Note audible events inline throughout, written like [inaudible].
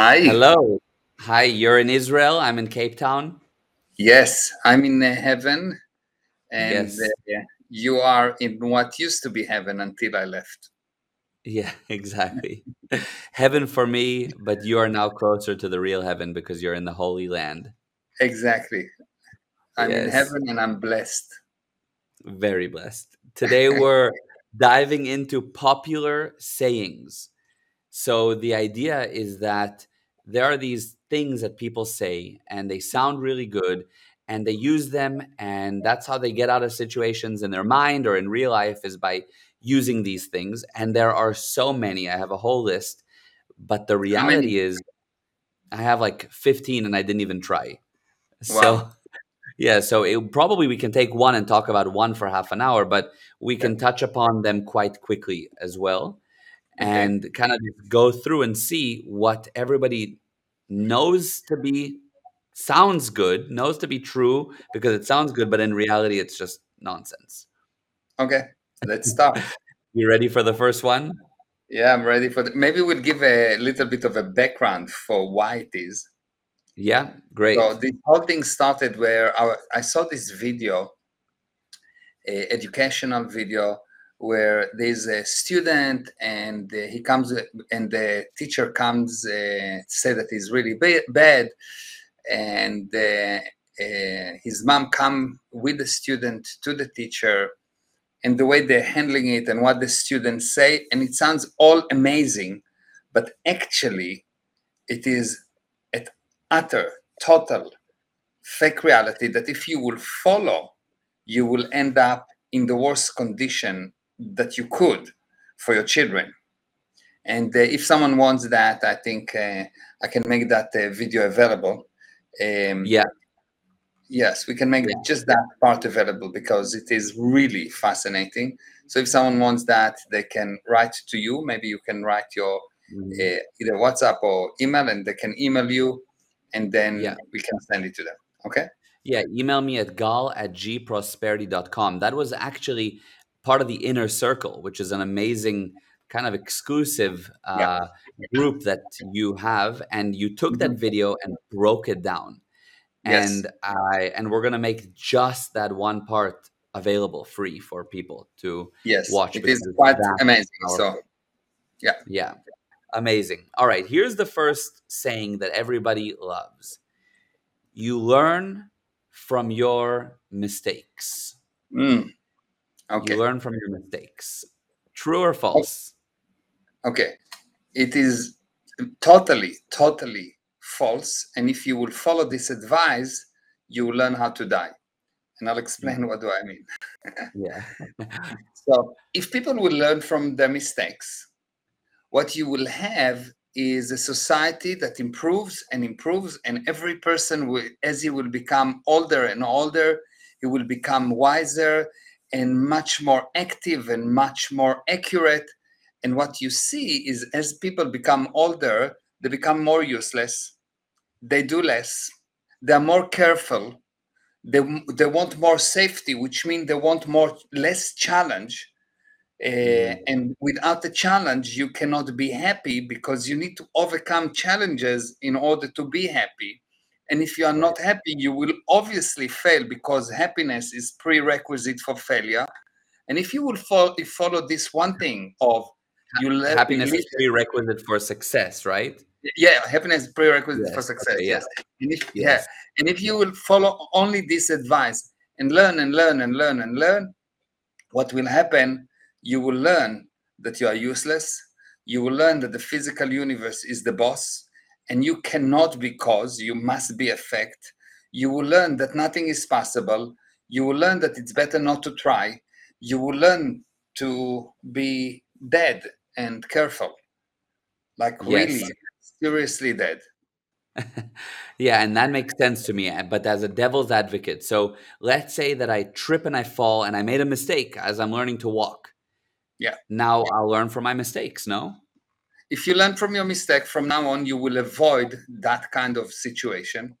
Hi. Hello. Hi, you're in Israel. I'm in Cape Town. Yes, I'm in uh, heaven, and Yes. uh, you are in what used to be heaven until I left. Yeah, [laughs] exactly. Heaven for me, but you are now closer to the real heaven because you're in the Holy Land. Exactly. I'm in heaven and I'm blessed. very blessed. Today we're [laughs] diving into popular sayings. So the idea is that there are these things that people say and they sound really good and they use them and that's how they get out of situations in their mind or in real life is by using these things and there are so many. I have a whole list, but the reality is I have like 15 and I didn't even try. Wow. So [laughs] yeah, so it, probably we can take one and talk about one for half an hour, but we can touch upon them quite quickly as well and kind of go through and see what everybody knows to be sounds good, knows to be true because it sounds good, but in reality it's just nonsense. Okay. Let's [laughs] start. You ready for the first one? Yeah, I'm ready for the, maybe we'll give a little bit of a background for why it is. Yeah, great. So this whole thing started where I, I saw this video, a educational video, where there's a student and he comes and the teacher comes uh, say that he's really ba- bad, and uh, uh, his mom come with the student to the teacher, and the way they're handling it and what the students say, and it sounds all amazing, but actually, it is at utter total fake reality that if you will follow, you will end up in the worst condition that you could for your children. And uh, if someone wants that, I think uh, I can make that uh, video available. Um, Yeah, yes, we can make Yeah. just that part available because it is really fascinating. So if someone wants that, they can write to you. Maybe you can write your mhm, uh, either WhatsApp or email, and they can email you, and then Yeah. we can send it to them. Okay. yeah. Email me at gal at gprosperity.com. That was actually part of the inner circle, which is an amazing kind of exclusive Yeah. uh, group that you have, and you took that Mhm. video and broke it down. Yes. and I and we're gonna make just that one part available free for people to Yes. watch It it's quite amazing. powerful. So yeah. Yeah, amazing. All right, here's the first saying that everybody loves: "You learn from your mistakes." Mm, okay. You learn from your mistakes. True or false? Okay. It is totally, totally false. And if you will follow this advice, you will learn how to die. And I'll explain mm. what do I mean. Yeah. [laughs] So if people will learn from their mistakes, what you will have is a society that improves and improves, and every person will, as he will become older and older, he will become wiser and much more active and much more accurate. And what you see is as people become older, they become more useless, they do less, they're more careful, they, they want more safety, which means they want more less challenge. Uh, Mhm. and without a challenge you cannot be happy because you need to overcome challenges in order to be happy and if you are not happy you will obviously fail because happiness is prerequisite for failure. And if you will follow, follow this one thing of you let Happiness is prerequisite for success, right? yeah happiness is prerequisite for success Okay, yeah. yes. And if yeah. Yes. and if you will follow only this advice and learn and learn and learn and learn what will happen? You will learn that you are useless. You will learn that the physical universe is the boss and you cannot be cause you must be effect you will learn that nothing is possible you will learn that it's better not to try you will learn to be dead and careful like really seriously dead [laughs] [laughs] yeah, and that makes sense to me. uh, But as a devil's advocate, so let's say that I trip and I fall and I made a mistake as I'm learning to walk. Yeah. Now I'll learn from my mistakes, no? If you learn from your mistake from now on you will avoid that kind of situation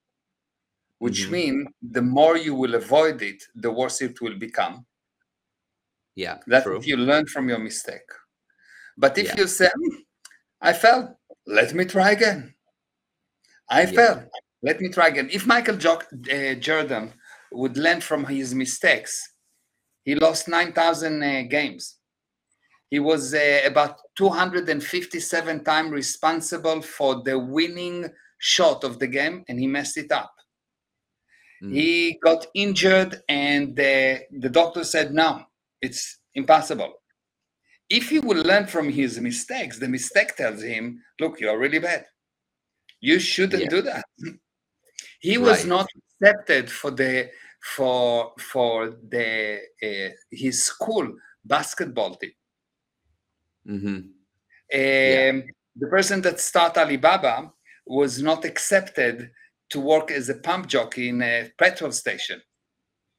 which Mhm. mean the more you will avoid it the worse it will become Yeah, that's true. if you learn from your mistake but if Yeah. you say "Hmm, i fell let me try again I yeah. failed. Let me try again. If Michael jo- uh, Jordan would learn from his mistakes, he lost 9,000 uh, games. He was uh, about 257 times responsible for the winning shot of the game, and he messed it up. Mm. He got injured, and the, the doctor said, No, it's impossible. If he will learn from his mistakes, the mistake tells him, Look, you're really bad. You shouldn't yeah. do that. [laughs] he was right. not accepted for the for for the uh, his school basketball team. Mm-hmm. Um, yeah. The person that started Alibaba was not accepted to work as a pump jockey in a petrol station.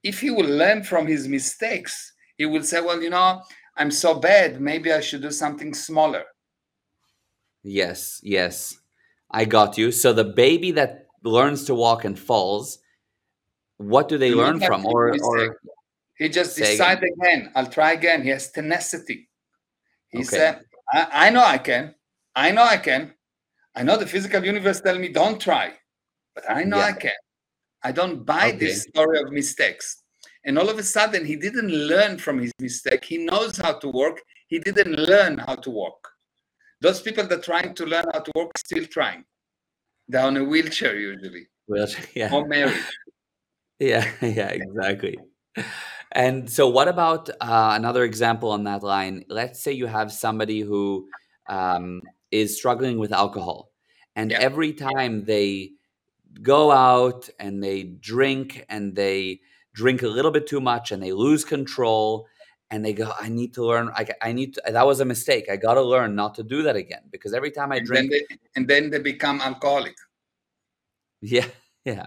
If he will learn from his mistakes, he will say, Well, you know, I'm so bad, maybe I should do something smaller. Yes, yes. I got you. So the baby that learns to walk and falls, what do they he learn from? Or, or he just decides again. again. I'll try again. He has tenacity. He okay. said, I, I, know I can. I know I can. I know the physical universe tell me don't try, but I know yeah. I can. I don't buy okay. this story of mistakes. And all of a sudden, he didn't learn from his mistake. He knows how to work. He didn't learn how to walk. Those people that are trying to learn how to walk still trying. They're on a wheelchair usually. Wheelchair, [laughs] yeah. Or married. [laughs] yeah, yeah, exactly. And so, what about uh, another example on that line? Let's say you have somebody who um, is struggling with alcohol, and yeah. every time they go out and they drink and they drink a little bit too much and they lose control and they go i need to learn i, I need to, that was a mistake i got to learn not to do that again because every time i and drink then they, and then they become alcoholic yeah yeah.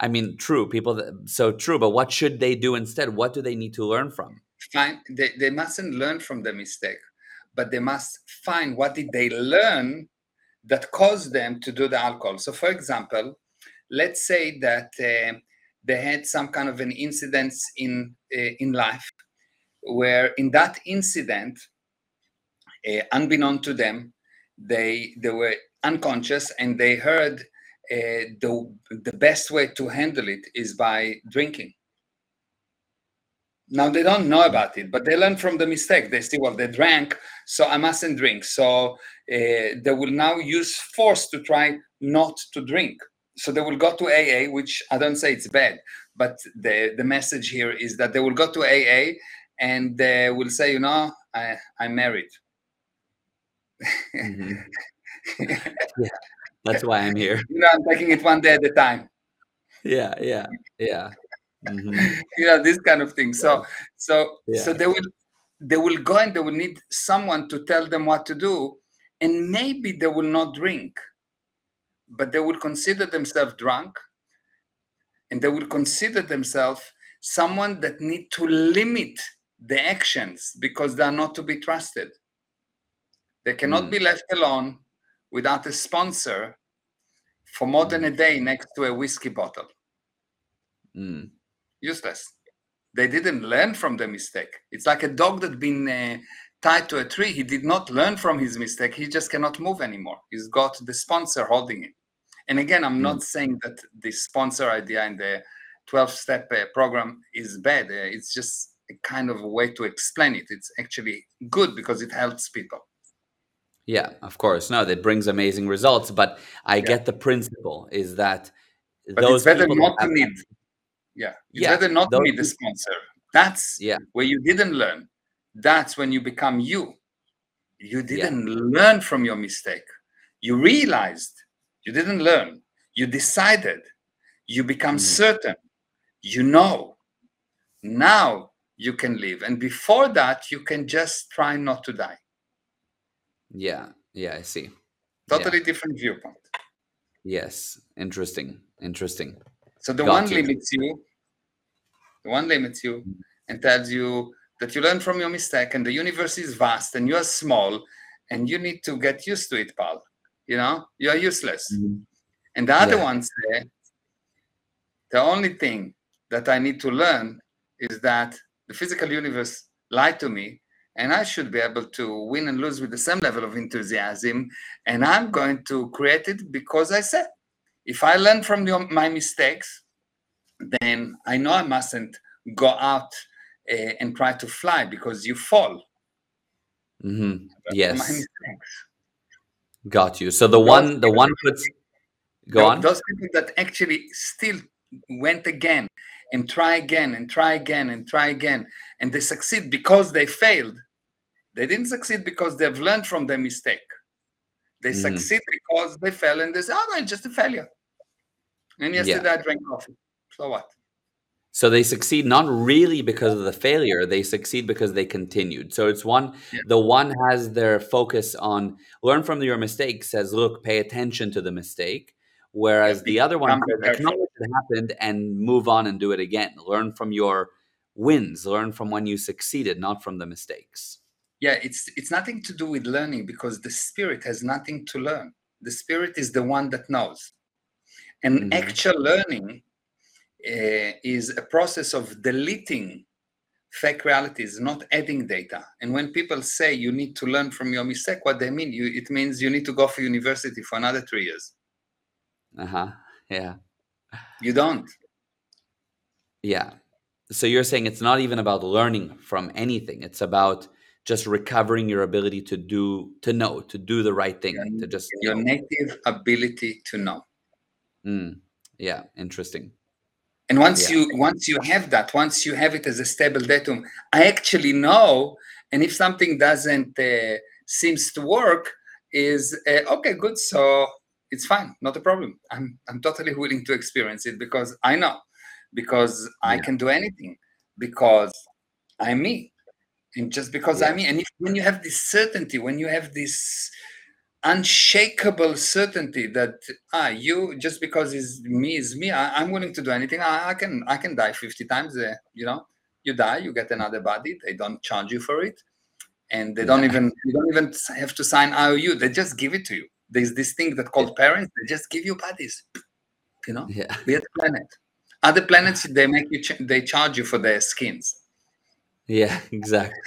I mean true people that, so true but what should they do instead? What do they need to learn from? Fine they, they mustn't learn from the mistake but they must find what did they learn that caused them to do the alcohol. So for example let's say that uh, they had some kind of an incident in uh, in life where in that incident uh, unbeknown to them they they were unconscious and they heard uh, the the best way to handle it is by drinking. Now they don't know about it but they learn from the mistake. They see well they drank so i mustn't drink. So uh, they will now use force to try not to drink. So they will go to aa which i don't say it's bad but the the message here is that they will go to aa and they will say you know i i'm married. Mm-hmm. [laughs] yeah that's why i'm here. You know i'm taking it one day at a time. Yeah yeah yeah. Mm-hmm. [laughs] you know this kind of thing. So so yeah. so they will they will go and they will need someone to tell them what to do and maybe they will not drink but they will consider themselves drunk and they will consider themselves someone that need to limit the actions because they are not to be trusted. They cannot mm. be left alone without a sponsor for more than a hmm. day next to a whiskey bottle mm. useless they didn't learn from the mistake it's like a dog that's been uh, tied to a tree he did not learn from his mistake he just cannot move anymore he's got the sponsor holding him and again, I'm not mm. saying that the sponsor idea in the 12 step uh, program is bad. Uh, it's just a kind of a way to explain it. It's actually good because it helps people. Yeah, of course. No, that brings amazing results. But I yeah. get the principle is that but those it's better not to need. Yeah, it's yeah, better not to need the sponsor. That's yeah. where you didn't learn. That's when you become you. You didn't yeah. learn from your mistake. You realized you didn't learn. You decided. You become mm. certain. You know. Now you can live. And before that, you can just try not to die. Yeah. Yeah, I see. Totally yeah. different viewpoint. Yes. Interesting. Interesting. So the Got one you. limits you. The one limits you mm. and tells you that you learn from your mistake and the universe is vast and you are small and you need to get used to it, pal you know you're useless mm-hmm. and the other yeah. ones say the only thing that i need to learn is that the physical universe lied to me and i should be able to win and lose with the same level of enthusiasm and i'm going to create it because i said If I learn from the, my mistakes, then I know I mustn't go out uh, and try to fly because you fall. Mm-hmm. Yes. Got you. So the those one, the one puts. Go those, on. Those people that actually still went again and try again and try again and try again, and they succeed because they failed. They didn't succeed because they've learned from their mistake. They mm. succeed because they fell and they say, "Oh, it's just a failure." And yesterday yeah. I drank coffee. So what? So they succeed not really because of the failure, they succeed because they continued. So it's one, yeah. the one has their focus on learn from your mistake, says, look, pay attention to the mistake. Whereas yeah, the other one acknowledge it happened and move on and do it again. Learn from your wins, learn from when you succeeded, not from the mistakes. Yeah, it's it's nothing to do with learning because the spirit has nothing to learn. The spirit is the one that knows. And mm-hmm. actual learning uh, is a process of deleting fake realities, not adding data. And when people say you need to learn from your mistake, what they mean, you, it means you need to go for university for another three years. Uh huh. Yeah. You don't. Yeah. So you're saying it's not even about learning from anything. It's about just recovering your ability to do, to know, to do the right thing, your, to just your know. native ability to know. Mm. Yeah. Interesting and once yeah. you once you have that once you have it as a stable datum i actually know and if something doesn't uh, seems to work is uh, okay good so it's fine not a problem i'm i'm totally willing to experience it because i know because yeah. i can do anything because i'm me. And just because yeah. i'm me and if when you have this certainty when you have this unshakable certainty that ah you just because is me is me I, am willing to do anything I, I, can i can die 50 times uh, you know? You die you get another body they don't charge you for it and they don't yeah. even you don't even have to sign iou they just give it to you. There's this thing that called parents they just give you bodies you know? Yeah. We the planet other planets they make you ch- they charge you for their skins. Yeah [laughs] exactly.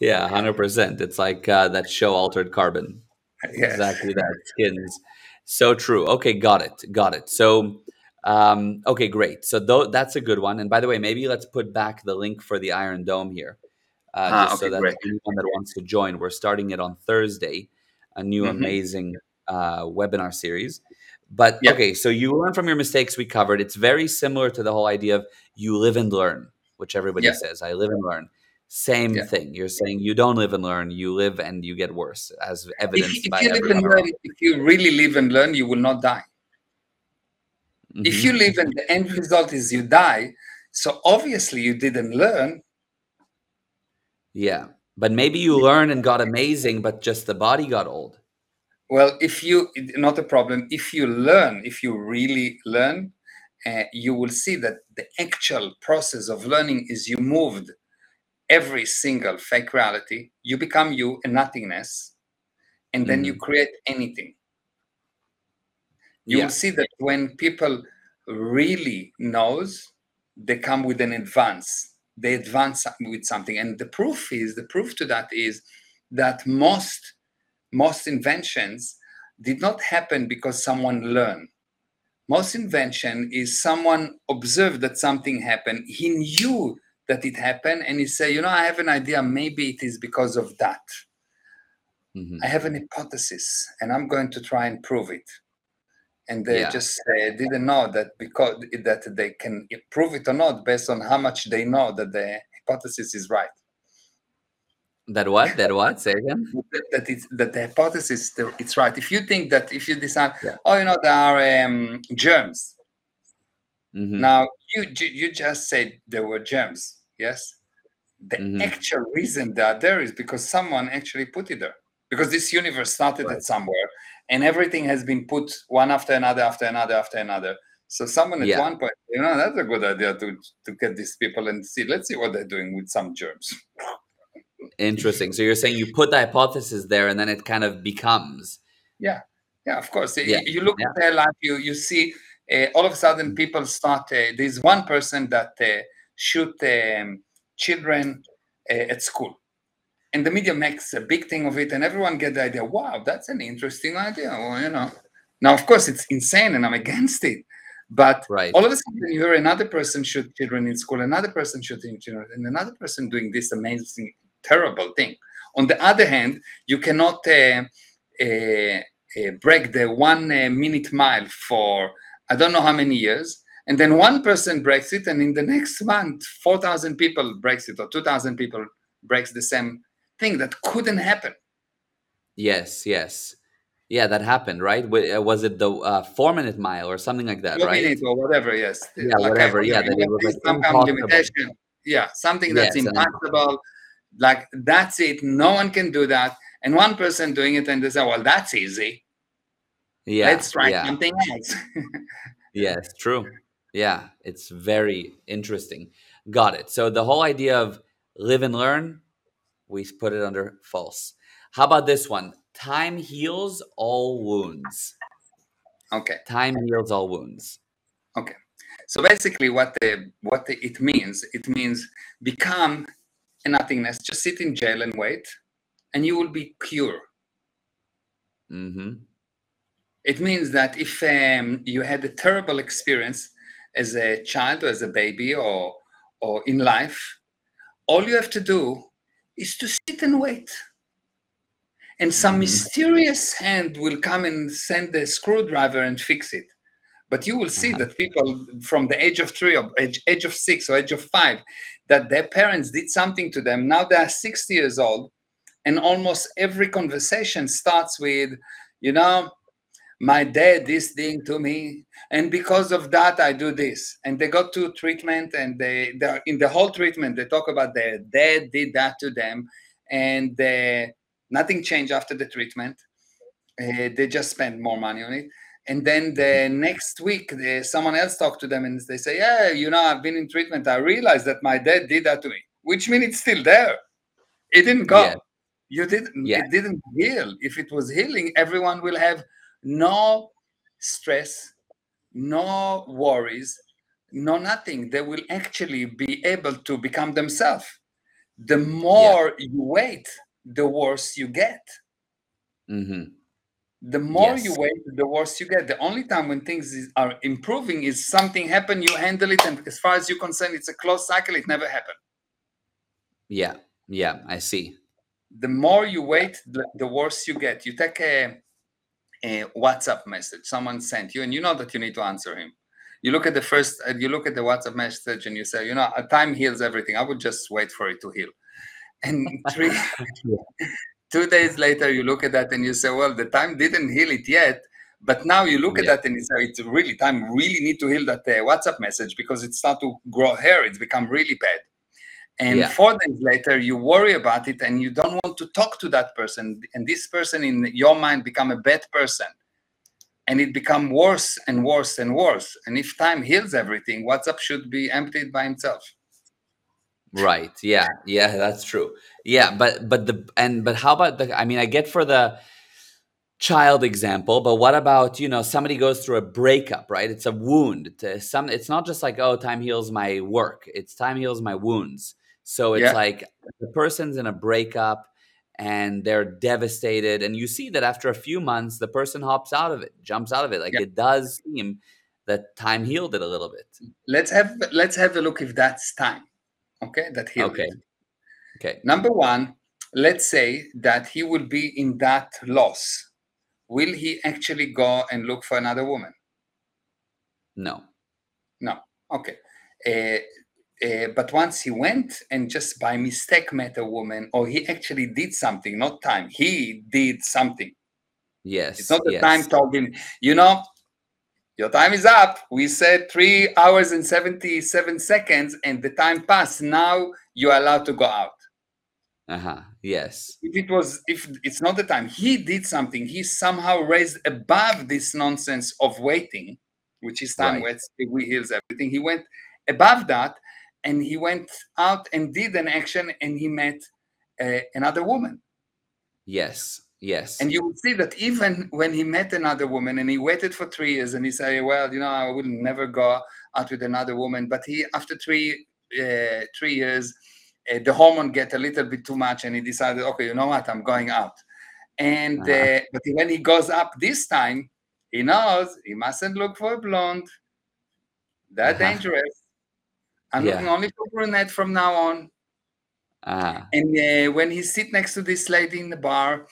Yeah 100% it's like uh, that show altered carbon. Yes. exactly that. Skins. So true. Okay got it got it. So um, okay great. So th- that's a good one. And by the way maybe let's put back the link for the iron dome here uh, ah, just okay, so that great. anyone that wants to join we're starting it on thursday a new mm-hmm. amazing uh, webinar series but okay so you learn from your mistakes we covered it's very similar to the whole idea of you live and learn which everybody says i live and learn same yeah. thing. You're saying you don't live and learn, you live and you get worse, as evidenced if, by you live and learn, If you really live and learn, you will not die. Mm-hmm. If you live and the end result is you die, so obviously you didn't learn. Yeah. But maybe you learn and got amazing, but just the body got old. Well, if you, not a problem, if you learn, if you really learn, uh, you will see that the actual process of learning is you moved every single fake reality, you become you and nothingness, and then mm you create anything. You yeah. will see that when people really knows, they come with an advance. They advance with something, and the proof is the proof to that is that most most inventions did not happen because someone learned. Most invention is someone observed that something happened. He knew that it happened and he said, you know i have an idea maybe it is because of that mm-hmm. i have an hypothesis and i'm going to try and prove it and they yeah. just uh, didn't know that because that they can prove it or not based on how much they know that the hypothesis is right that what that what say again that, it's that the hypothesis it's right if you think that if you decide yeah. oh you know there are um, germs mm-hmm. now you you just said there were germs Yes. The mm-hmm. actual reason they are there is because someone actually put it there. Because this universe started right. at somewhere and everything has been put one after another, after another, after another. So someone at yeah. one point, you know, that's a good idea to to get these people and see. Let's see what they're doing with some germs. [laughs] Interesting. So you're saying you put the hypothesis there, and then it kind of becomes. Yeah, yeah. Of course, yeah. you look yeah. at their life. You you see, uh, all of a sudden, people start. Uh, there's one person that uh, shoot um, children uh, at school. And the media makes a big thing of it, and everyone get the idea. Wow, that's an interesting idea. Well, you know, Now, of course, it's insane and I'm against it. But right. all of a sudden, you hear another person shoot children in school, another person shooting children, and another person doing this amazing, terrible thing. On the other hand, you cannot uh, uh, uh, break the one uh, minute mile for I don't know how many years, and then one person breaks it, and in the next month, four thousand people breaks it, or two thousand people breaks the same thing. That couldn't happen. Yes, yes. Yeah, that happened, right? Uh, was it the uh, four minute mile or something like that, right? Minute or whatever, yes. Yeah, like whatever. Yeah, that it was like some kind of limitation. Yeah, something that's yes, impossible. Like that's it. No one can do that. And one person doing it, and they say, "Well, that's easy." Yeah, let's try yeah. something else. [laughs] yes, true. Yeah, it's very interesting. Got it. So the whole idea of live and learn, we put it under false. How about this one? Time heals all wounds. Okay. Time heals all wounds. Okay. So basically, what the, what the, it means, it means become a nothingness. Just sit in jail and wait, and you will be pure. Mm-hmm. It means that if um, you had a terrible experience as a child or as a baby or or in life, all you have to do is to sit and wait and some mm-hmm. mysterious hand will come and send the screwdriver and fix it but you will see uh-huh. that people from the age of three or age, age of six or age of five that their parents did something to them now they are 60 years old and almost every conversation starts with you know my dad this thing to me and because of that i do this and they go to treatment and they they're in the whole treatment they talk about their dad did that to them and they Nothing changed after the treatment. Uh, they just spend more money on it. And then the next week, the, someone else talked to them and they say, Yeah, you know, I've been in treatment. I realized that my dad did that to me, which means it's still there. It didn't go. Yeah. You didn't, yeah. it didn't heal. If it was healing, everyone will have no stress, no worries, no nothing. They will actually be able to become themselves. The more yeah. you wait, the worse you get. Mm-hmm. The more yes. you wait, the worse you get. The only time when things is, are improving is something happen, you handle it, and as far as you're concerned, it's a closed cycle. It never happened. Yeah, yeah, I see. The more you wait, the, the worse you get. You take a, a WhatsApp message someone sent you, and you know that you need to answer him you look at the first uh, you look at the whatsapp message and you say you know time heals everything i would just wait for it to heal and three [laughs] two days later you look at that and you say well the time didn't heal it yet but now you look yeah. at that and you say it's really time really need to heal that uh, whatsapp message because it start to grow hair it's become really bad and yeah. four days later you worry about it and you don't want to talk to that person and this person in your mind become a bad person and it become worse and worse and worse and if time heals everything whatsapp should be emptied by himself Right. Yeah. Yeah, that's true. Yeah, but but the and but how about the I mean, I get for the child example, but what about, you know, somebody goes through a breakup, right? It's a wound. To some it's not just like, oh, time heals my work. It's time heals my wounds. So it's yeah. like the person's in a breakup and they're devastated and you see that after a few months the person hops out of it, jumps out of it. Like yeah. it does seem that time healed it a little bit. Let's have let's have a look if that's time okay that he okay okay number one let's say that he will be in that loss will he actually go and look for another woman no no okay uh, uh, but once he went and just by mistake met a woman or he actually did something not time he did something yes it's not the yes. time told him you know your time is up. We said three hours and 77 seconds, and the time passed. Now you're allowed to go out. Uh-huh. Yes. If it was, if it's not the time, he did something. He somehow raised above this nonsense of waiting, which is time right. where we heals everything. He went above that, and he went out and did an action, and he met uh, another woman. Yes. Yes. And you will see that even when he met another woman and he waited for three years and he said, well, you know, I will never go out with another woman. But he, after three, uh, three years, uh, the hormone get a little bit too much and he decided, okay, you know what, I'm going out. And, uh-huh. uh, but when he goes up this time, He knows he mustn't look for a blonde. That Uh-huh. dangerous. I'm Yeah. looking only for brunette from now on. Ah, And uh, when he sit next to this lady in the bar,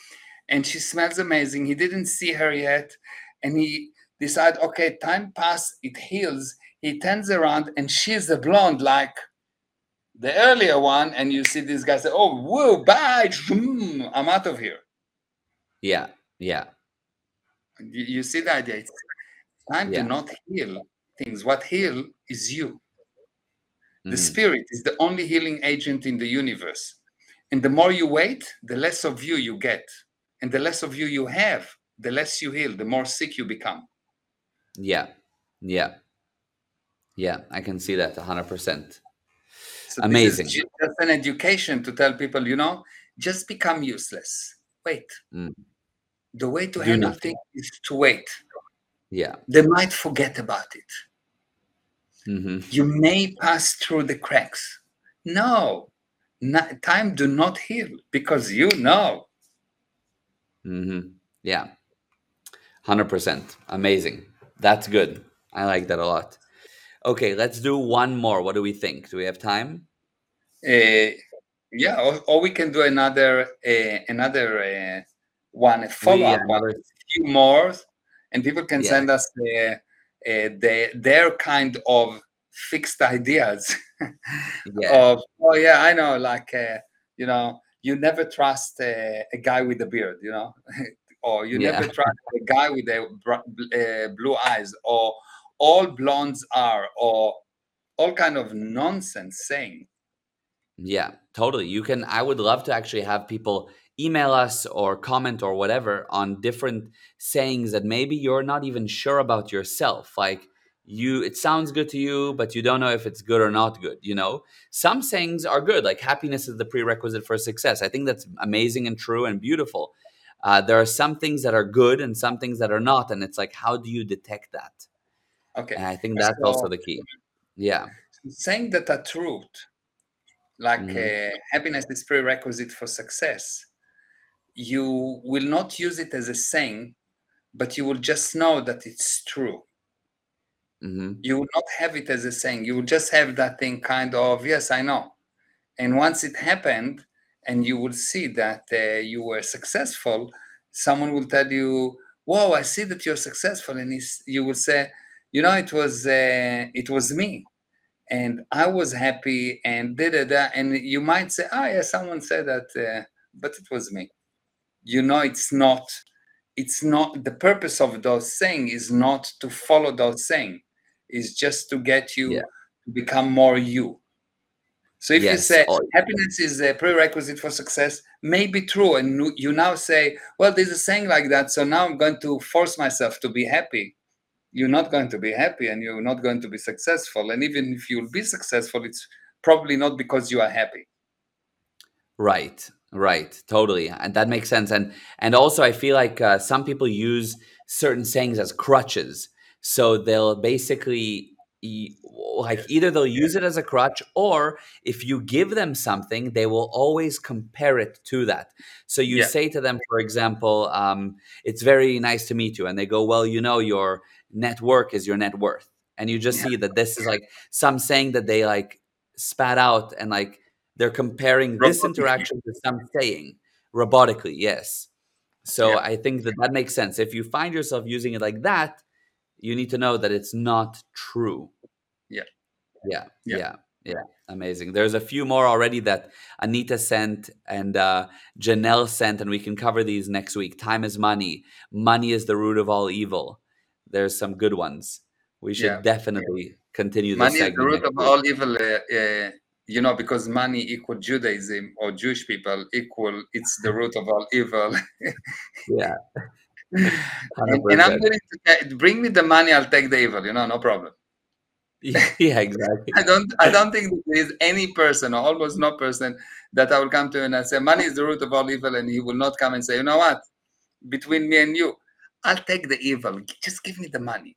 and she smells amazing, he didn't see her yet, and he decide, okay, time pass, it heals. He turns around, and she's a blonde like the earlier one, and you see this guy say, "Oh, whoa, bye, I'm out of here." yeah, yeah, You, you see the idea? It's time Yeah. to not heal things. What heal is you. The mhm, spirit is the only healing agent in the universe. And the more you wait, the less of you you get. And the less of you you have, the less you heal, the more sick you become. yeah, yeah, yeah. I can see that hundred percent. So Amazing. Just an education to tell people, you know, just become useless. Wait. Mm. The way to Do handle nothing. things is to wait. Yeah. They might forget about it. hmm You may pass through the cracks. No, time do not heal because you know. hmm Yeah. Hundred percent. Amazing. That's good. I like that a lot. Okay, let's do one more. What do we think? Do we have time? Uh, yeah, or, or we can do another uh, another uh, one, a follow up a few more, and people can Yeah. send us uh, uh, the, their kind of fixed ideas [laughs] Yeah. of oh yeah, I know, like uh, you know, you never trust uh, a guy with a beard, you know, [laughs] or you never trust a guy with a uh, blue eyes, or all blondes are, or all kind of nonsense saying. Yeah, totally. You can I would love to actually have people email us or comment or whatever on different sayings that maybe you're not even sure about yourself. Like you it sounds good to you, but you don't know if it's good or not good, you know? Some sayings are good, like happiness is the prerequisite for success. I think that's amazing and true and beautiful. Uh, there are some things that are good and some things that are not, and it's like, how do you detect that? Okay. And I think that's also the key. Yeah, saying that a truth like Mhm. uh, happiness is prerequisite for success you will not use it as a saying but you will just know that it's true. Hmm you will not have it as a saying. You will just have that thing kind of yes i know. And once it happened and you will see that uh, you were successful someone will tell you whoa i see that you're successful. And you will say you know it was uh, it was me and i was happy and da da da and you might say oh yeah someone said that uh, but it was me. You know it's not it's not the purpose of those saying is not to follow those saying is just to get you Yeah. to become more you. So if you say Oh, happiness is a prerequisite for success may be true and you now say well there's a saying like that so now i'm going to force myself to be happy you're not going to be happy and you're not going to be successful. And even if you'll be successful it's probably not because you are happy. Right, right, totally, and that makes sense. And and also, I feel like uh, some people use certain sayings as crutches, so they'll basically like either they'll use it as a crutch, or if you give them something, they will always compare it to that. So you Yeah. say to them, for example, um, "It's very nice to meet you," and they go, "Well, you know, your net work is your net worth," and you just Yeah. see that this is like some saying that they like spat out and like they're comparing this interaction to some saying robotically yes. So Yeah. i think that that makes sense. If you find yourself using it like that you need to know that it's not true. Yeah. yeah Yeah. yeah yeah. Amazing. There's a few more already that anita sent and uh, janelle sent and we can cover these next week. Time is money. Money is the root of all evil there's some good ones. We should Yeah. definitely continue this money is the root of all evil uh, uh, you know because money equal judaism or jewish people equal it's the root of all evil. [laughs] Yeah. [laughs] And, and i'm 100%. to bring me the money i'll take the evil you know no problem. [laughs] Yeah exactly. I don't i don't think there is any person or almost no person that i will come to and i say money is the root of all evil and he will not come and say you know what? Between me and you i'll take the evil just give me the money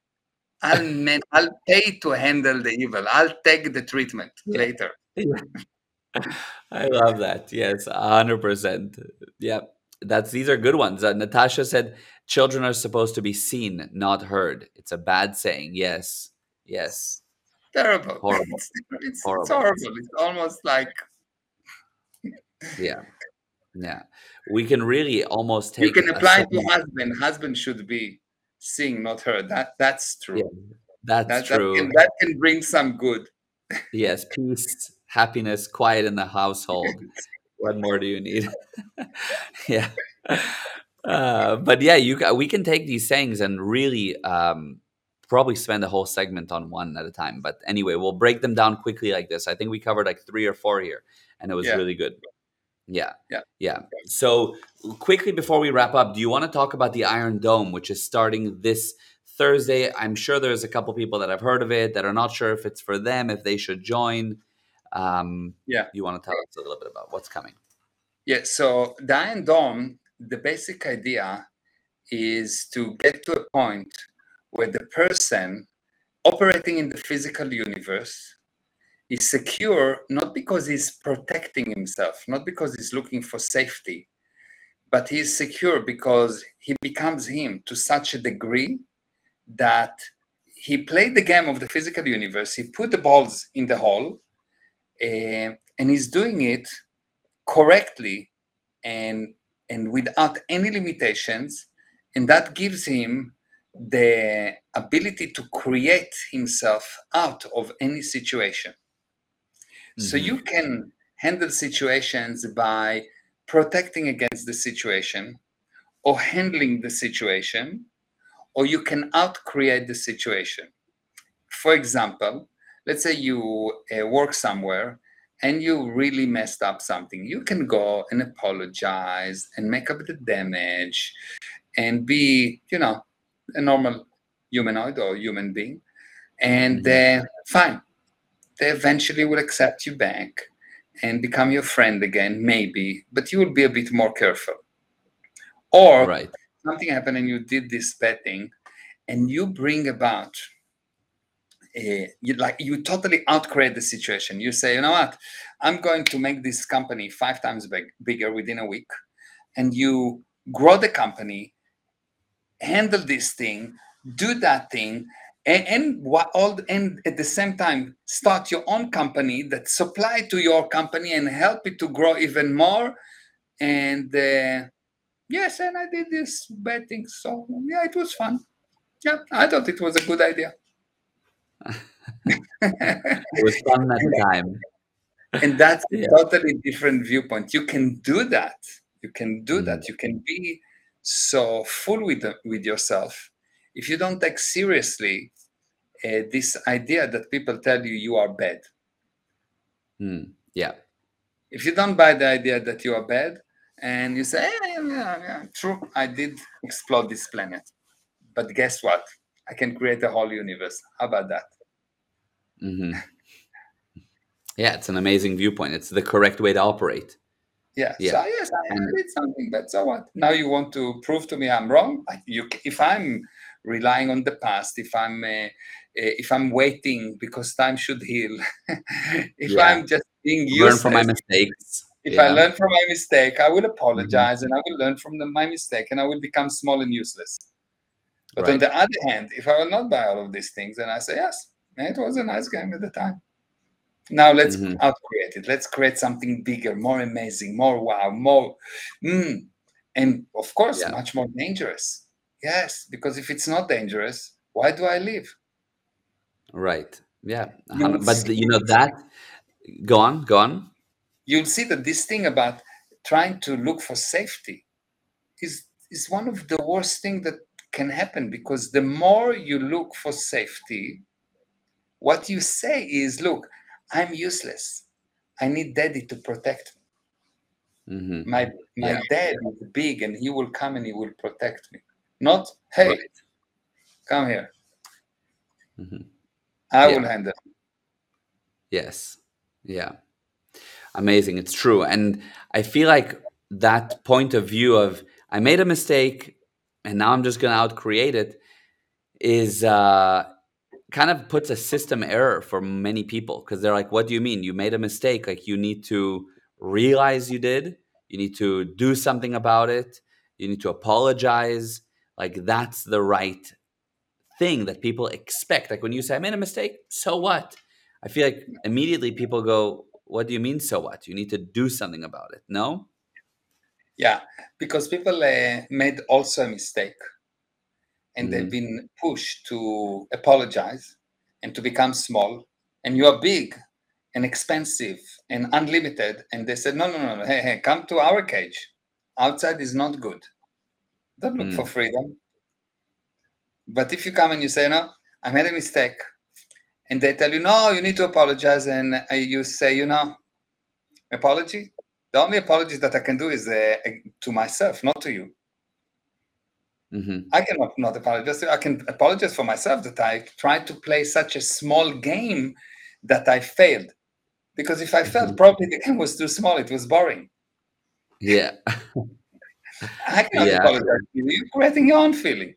i'll man, i'll pay to handle the evil i'll take the treatment Yeah. later [laughs] I love that. Yes, hundred percent. Yeah. that's these are good ones. Uh, Natasha said children are supposed to be seen, not heard. It's a bad saying. Yes. Yes. Terrible. [laughs] Horrible. It's, it's, it's Horrible. horrible. It's almost like Yeah. Yeah. We can really almost take you can apply to husband. Husband should be seen, not heard. That that's true. Yeah, That's that, true. That can, that can bring some good. Yes, peace, happiness, quiet in the household. What more do you need? [laughs] yeah. Uh, but yeah, you we can take these sayings and really um, probably spend a whole segment on one at a time. But anyway, we'll break them down quickly like this. I think we covered like three or four here, and it was Yeah. really good. Yeah. Yeah. Yeah. So quickly before we wrap up, do you want to talk about the Iron Dome, which is starting this Thursday? I'm sure there's a couple people that have heard of it that are not sure if it's for them, if they should join. Um, Yeah. You want to tell us a little bit about what's coming? Yeah, so the Iron Dome, the basic idea is to get to a point where the person operating in the physical universe is secure not because he's protecting himself, not because he's looking for safety, but he's secure because he becomes him to such a degree that he played the game of the physical universe, he put the balls in the hole, eh, and he's doing it correctly and and without any limitations and that gives him the ability to create himself out of any situation so Mhm. you can handle situations by protecting against the situation or handling the situation or you can out create the situation for example let's say you uh, work somewhere and you really messed up something, you can go and apologize and make up the damage and be, you know, a normal humanoid or human being. And uh, fine, they eventually will accept you back and become your friend again, maybe, but you will be a bit more careful. Or Right. something happened and you did this bad thing and you bring about uh, you like you totally outcreate the situation you say you know what i'm going to make this company five times big, bigger within a week and you grow the company handle this thing do that thing and, and what all and at the same time start your own company that supply to your company and help it to grow even more. And uh, yes and i did this betting so yeah it was fun. Yeah i thought it was a good idea. [laughs] It was fun at the time. and that's Yeah. a totally different viewpoint. You can do that. You can do that. You can be so full with with yourself. If you don't take seriously uh, this idea that people tell you you are bad Hmm. Yeah. if you don't buy the idea that you are bad and you say yeah, yeah, yeah, true i did explode this planet but guess what i can create a whole universe how about that hmm Yeah, it's an amazing viewpoint. It's the correct way to operate. Yeah. Yeah. So yes, I, did something, but so what? Now you want to prove to me I'm wrong? You, if I'm relying on the past, if I'm, uh, if I'm waiting because time should heal, [laughs] if Yeah. I'm just being used, Learn from my mistakes. if I learn from my mistake, I will apologize and I will learn from the, my mistake, and I will become small and useless. But on the other hand, if I will not buy all of these things, and I say yes, it was a nice game at the time. Now let's Mhm. outcreate it. Let's create something bigger, more amazing, more wow, more, mm. and of course, Yeah. much more dangerous. Yes, because if it's not dangerous, why do I live? Right. Yeah. You hundred- would But see- you know that. Go on. Go on. You'll see that this thing about trying to look for safety is is one of the worst thing that can happen because the more you look for safety, what you say is, look, I'm useless. I need daddy to protect me. hmm my my Yeah. dad is big and he will come and he will protect me not hey Right. come here hmm i Yeah. will handle. Yes. Yeah. Amazing. It's true. And I feel like that point of view of I made a mistake and now I'm just going to outcreate it is uh, kind of puts a system error for many people because they're like, what do you mean? You made a mistake. Like you need to realize you did you need to do something about it you need to apologize like that's the right thing that people expect. Like when you say i made a mistake so what? I feel like immediately people go what do you mean so what? You need to do something about it no? Yeah because people uh, made also a mistake and Mhm. they've been pushed to apologize and to become small and you are big and expensive and unlimited and they said no no no no hey hey come to our cage. Outside is not good. Don't look Mm. for freedom but if you come and you say no i made a mistake and they tell you no you need to apologize and uh, you say you know apology the only apology that i can do is uh, to myself not to you hmm I cannot not apologize. I can apologize for myself that I tried to play such a small game that I failed. Because if I failed, Mhm. probably the game was too small. It was boring. yeah [laughs] I cannot Yeah. apologize to you. You're creating your own feeling.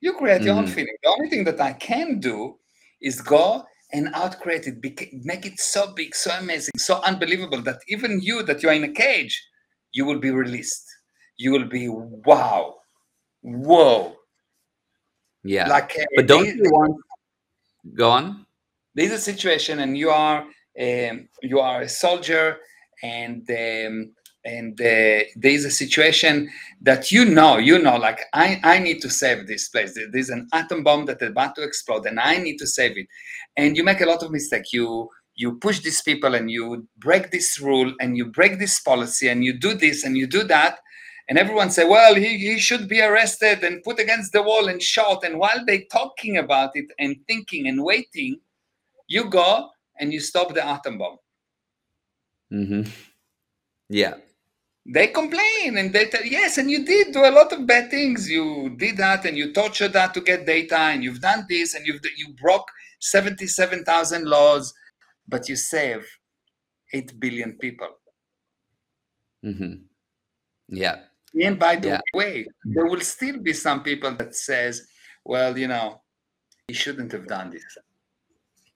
You create your own Mhm. feeling. The only thing that I can do is go and outcreate it, make it so big, so amazing, so unbelievable that even you, that you are in a cage, you will be released. You will be wow, whoa. yeah Like, uh, but don't you want go on there's a situation and you are um, you are a soldier and um, and uh, there's a situation that you know you know like I, I need to save this place. There's an atom bomb that is about to explode and i need to save it. And you make a lot of mistake. You you push these people and you break this rule and you break this policy and you do this and you do that. And everyone say well he, he should be arrested and put against the wall and shot. And while they talking about it and thinking and waiting you go and you stop the atom bomb. mm-hmm. yeah They complain and they tell, yes, and you did do a lot of bad things. You did that and you tortured that to get data and you've done this and you've you broke 77,000 laws, but you save 8 billion people. mm-hmm. yeah And by the Yeah. way, there will still be some people that says, well, you know, he shouldn't have done this.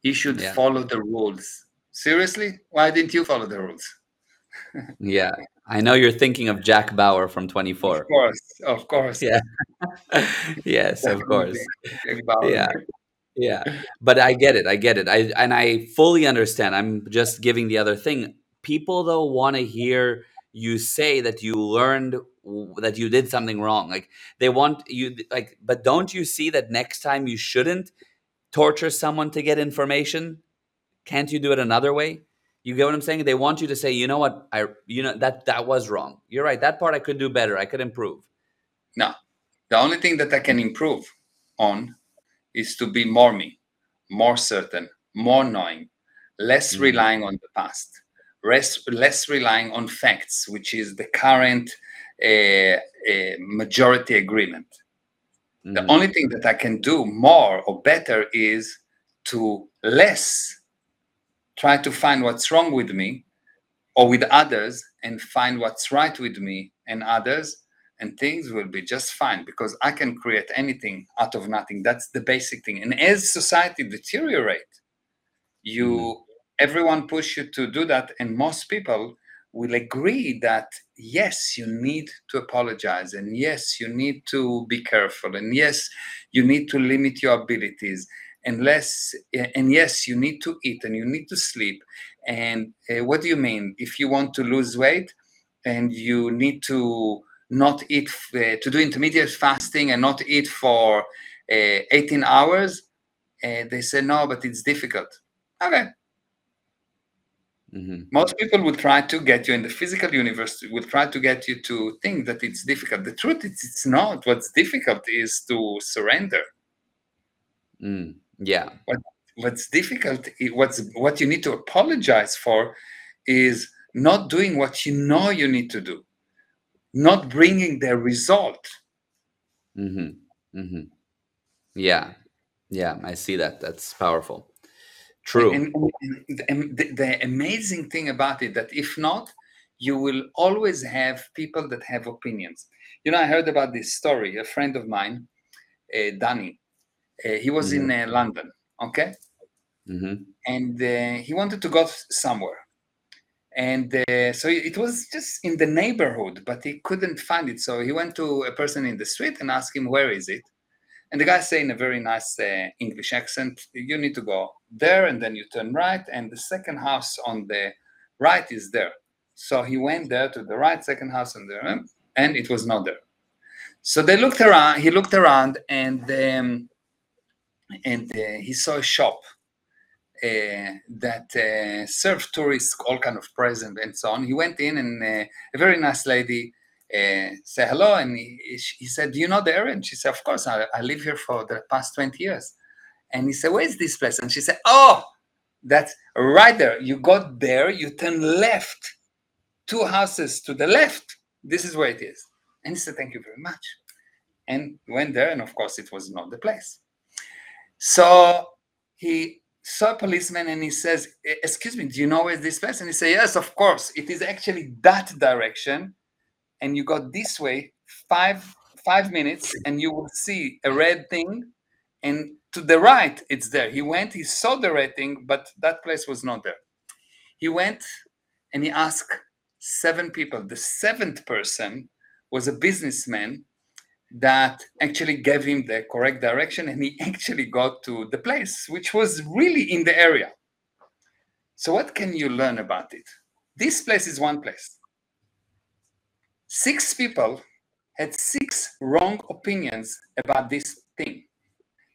He should Yeah. follow the rules. Seriously? Why didn't you follow the rules? Yeah i know you're thinking of jack bauer from 24 Of course, of course. Yeah. [laughs] yes of course Definitely. Yeah. yeah but i get it i get it i and i fully understand i'm just giving the other thing people though want to hear you say that you learned that you did something wrong like they want you like but don't you see that next time you shouldn't torture someone to get information can't you do it another way you get what i'm saying they want you to say you know what i you know that that was wrong you're right that part i could do better i could improve No. The only thing that I can improve on is to be more me, more certain, more knowing, less Mhm. relying on the past, less, less relying on facts, which is the current uh, uh, majority agreement. The Mhm. only thing that I can do more or better is to less try to find what's wrong with me or with others and find what's right with me and others and things will be just fine because I can create anything out of nothing. That's the basic thing. And as society deteriorate, you mm-hmm. everyone push you to do that, and most people will agree that yes, you need to apologize, and yes, you need to be careful, and yes, you need to limit your abilities, and less, and yes, you need to eat and you need to sleep. And uh, what do you mean? If you want to lose weight, and you need to not eat uh, to do intermediate fasting and not eat for uh, 18 hours uh, they say no but it's difficult okay Mhm. most people will try to get you in the physical universe will try to get you to think that it's difficult the truth is it's not what's difficult is to surrender Mm. Yeah what's difficult what's what you need to apologize for is not doing what you know you need to do not bringing the result hmm hmm Yeah, yeah, I see that. That's powerful. True. And, and- and the, the amazing thing about it that if not, you will always have people that have opinions. You know, I heard about this story. A friend of mine, uh, Danny, he was in uh, London, okay, hmm and uh, he wanted to go somewhere, and uh, so it was just in the neighborhood but he couldn't find it. So he went to a person in the street and asked him where is it? And the guy said in a very nice uh, english accent you need to go there and then you turn right and the second house on the right is there. So he went there to the right second house on there and it was not there. So they looked around he looked around and um, and uh, he saw a shop uh, that uh, served tourists all kind of present and so on. He went in and a very nice lady uh, said hello and he, he, said, do you know the area? And she said, of course, I, I live here for the past 20 years. And he said, where is this place? And she said, oh, that's right there. You got there, you turn left, two houses to the left. This is where it is. And he said, thank you very much. And went there, and of course, it was not the place. So he saw a policeman and he says, Excuse me, do you know where this place? And he says, Yes, of course. It is actually that direction. And you go this way five five minutes and you will see a red thing. And to the right, it's there. He went, he saw the red thing, but that place was not there. He went and he asked seven people. The seventh person was a businessman that actually gave him the correct direction and he [laughs] actually got to the place which was really in the area. So what can you learn about it? This place is one place. Six people had six wrong opinions about this thing.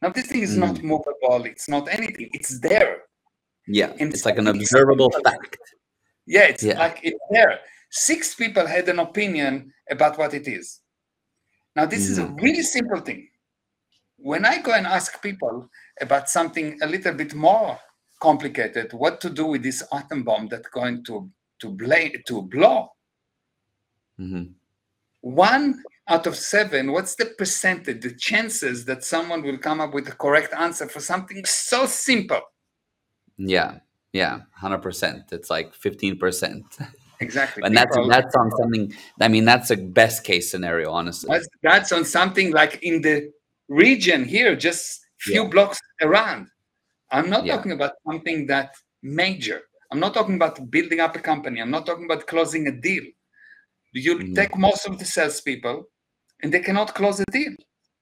Now this thing is mm. not movable it's not anything it's there. Yeah and it's like an observable people, fact. Yeah it's yeah. like it's there. Six people had an opinion about what it is now, this is a mm. really simple thing. When I go and ask people about something a little bit more complicated, what to do with this atom bomb that's going to to, blame, to blow, mm-hmm. one out of seven, what's the percentage, the chances that someone will come up with the correct answer for something so simple? Yeah, yeah, 100%. It's like 15%. [laughs] Exactly. And that's that's on something. I mean, that's a best case scenario, honestly. That's, that's on something like in the region here, just few yeah. blocks around. I'm not yeah. talking about something that major. I'm not talking about building up a company. I'm not talking about closing a deal. You mm-hmm. take most of the salespeople, and they cannot close a deal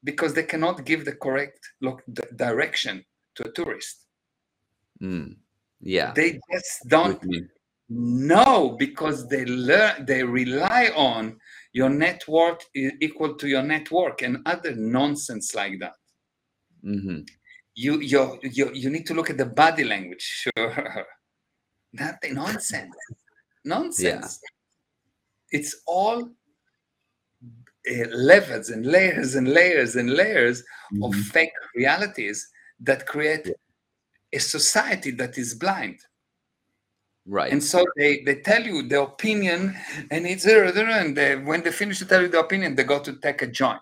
because they cannot give the correct look the direction to a tourist. Mm. Yeah, they just don't no, because they learn, they rely on your network is equal to your network and other nonsense like that. Mm-hmm. You, you, you, you need to look at the body language. [laughs] Sure, nothing nonsense, nonsense. Yeah. It's all uh, levels and layers and layers and layers mm-hmm. of fake realities that create yeah. a society that is blind. Right. And so they, they tell you the opinion, and it's and they, when they finish to tell you the opinion, they go to take a joint,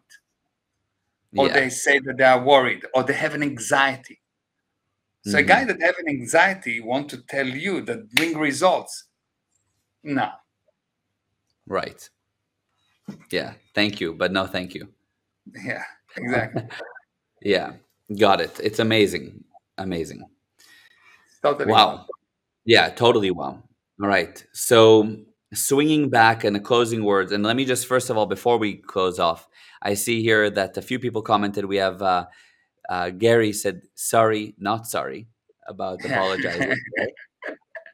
or yeah. they say that they are worried, or they have an anxiety. So mm-hmm. a guy that have an anxiety want to tell you that bring results. No. Right. Yeah. Thank you, but no, thank you. Yeah. Exactly. [laughs] yeah. Got it. It's amazing. Amazing. Totally. Wow. Yeah, totally well. All right. So swinging back and the closing words, and let me just first of all, before we close off, I see here that a few people commented. We have uh, uh, Gary said, "Sorry, not sorry," about [laughs] apologizing.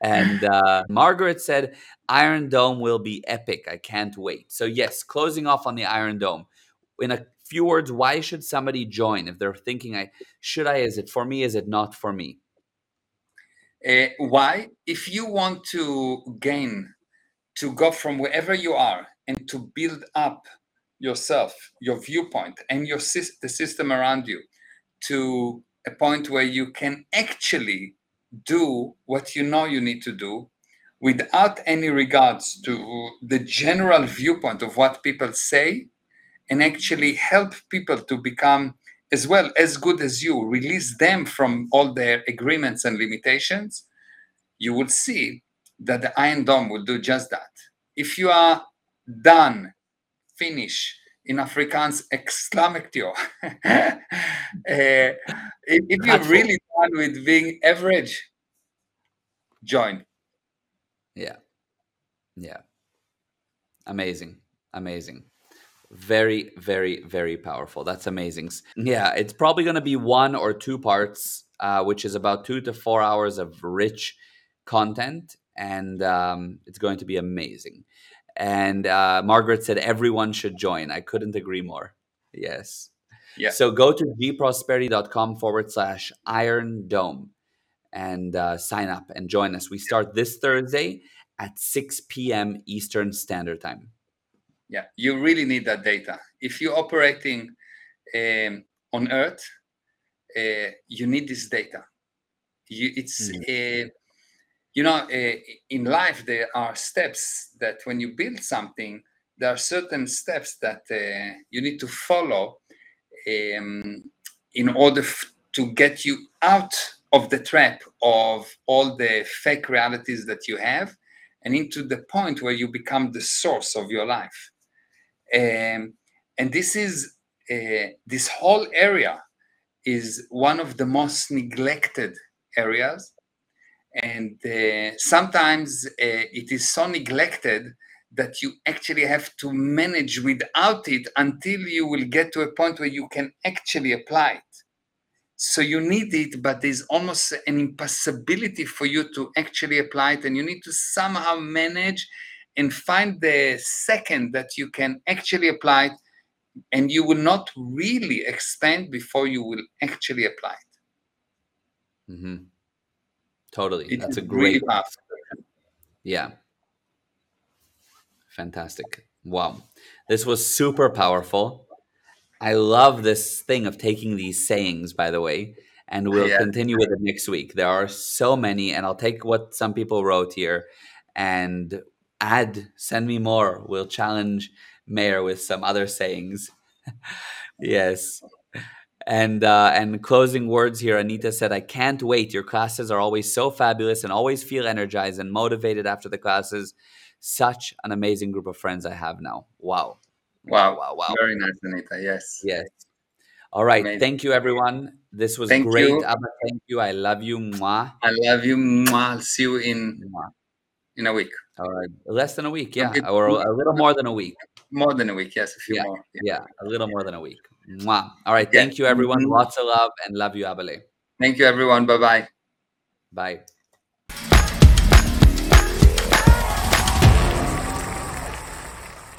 and uh, Margaret said, "Iron Dome will be epic. I can't wait." So yes, closing off on the Iron Dome. In a few words, why should somebody join if they're thinking, "I should I? Is it for me? Is it not for me?" Uh, why? If you want to gain, to go from wherever you are and to build up yourself, your viewpoint, and your the system around you to a point where you can actually do what you know you need to do without any regards to the general viewpoint of what people say and actually help people to become as well as good as you release them from all their agreements and limitations, you will see that the Iron Dome will do just that. If you are done, finish, in Afrikaans exclamatio. [laughs] uh, if you're really done with being average, join. Yeah. Yeah. Amazing. Amazing. Very, very, very powerful. That's amazing. Yeah, it's probably going to be one or two parts, uh, which is about two to four hours of rich content. And um, it's going to be amazing. And uh, Margaret said everyone should join. I couldn't agree more. Yes. Yeah. So go to gprosperity.com forward slash iron dome and uh, sign up and join us. We start this Thursday at 6 p.m. Eastern Standard Time. Yeah, you really need that data. If you're operating um, on Earth, uh, you need this data. You, it's mm. uh, you know uh, in life there are steps that when you build something, there are certain steps that uh, you need to follow um, in order f- to get you out of the trap of all the fake realities that you have and into the point where you become the source of your life. Um, and this is uh, this whole area is one of the most neglected areas. And uh, sometimes uh, it is so neglected that you actually have to manage without it until you will get to a point where you can actually apply it. So you need it but there's almost an impossibility for you to actually apply it. And you need to somehow manage and find the second that you can actually apply it and you will not really expand before you will actually apply it. Mm-hmm. totally. It that's a great really yeah. Fantastic. Wow. This was super powerful. I love this thing of taking these sayings, by the way, and we'll yeah. continue with it next week. There are so many, and I'll take what some people wrote here and add, send me more. We'll challenge Meir with some other sayings. [laughs] yes. And uh, and closing words here, Anita said, "I can't wait. Your classes are always so fabulous, and always feel energized and motivated after the classes. Such an amazing group of friends I have now. Wow, Wow, wow, wow. Very nice, Anita. Yes. Yes. All right. Amazing. Thank you, everyone. This was thank great. You. Abba, thank you. I love you. Mwah. I love you. Mwah. I'll see you in Mwah. In a week. All right. Less than a week, yeah. Okay. Or a little more than a week. More than a week, yes. A few yeah. more. Yeah. yeah. a little more than a week. Mwah. All right. Thank you, everyone. Mm-hmm. Lots of love and love you, Abale. Thank you, everyone. Bye-bye. Bye.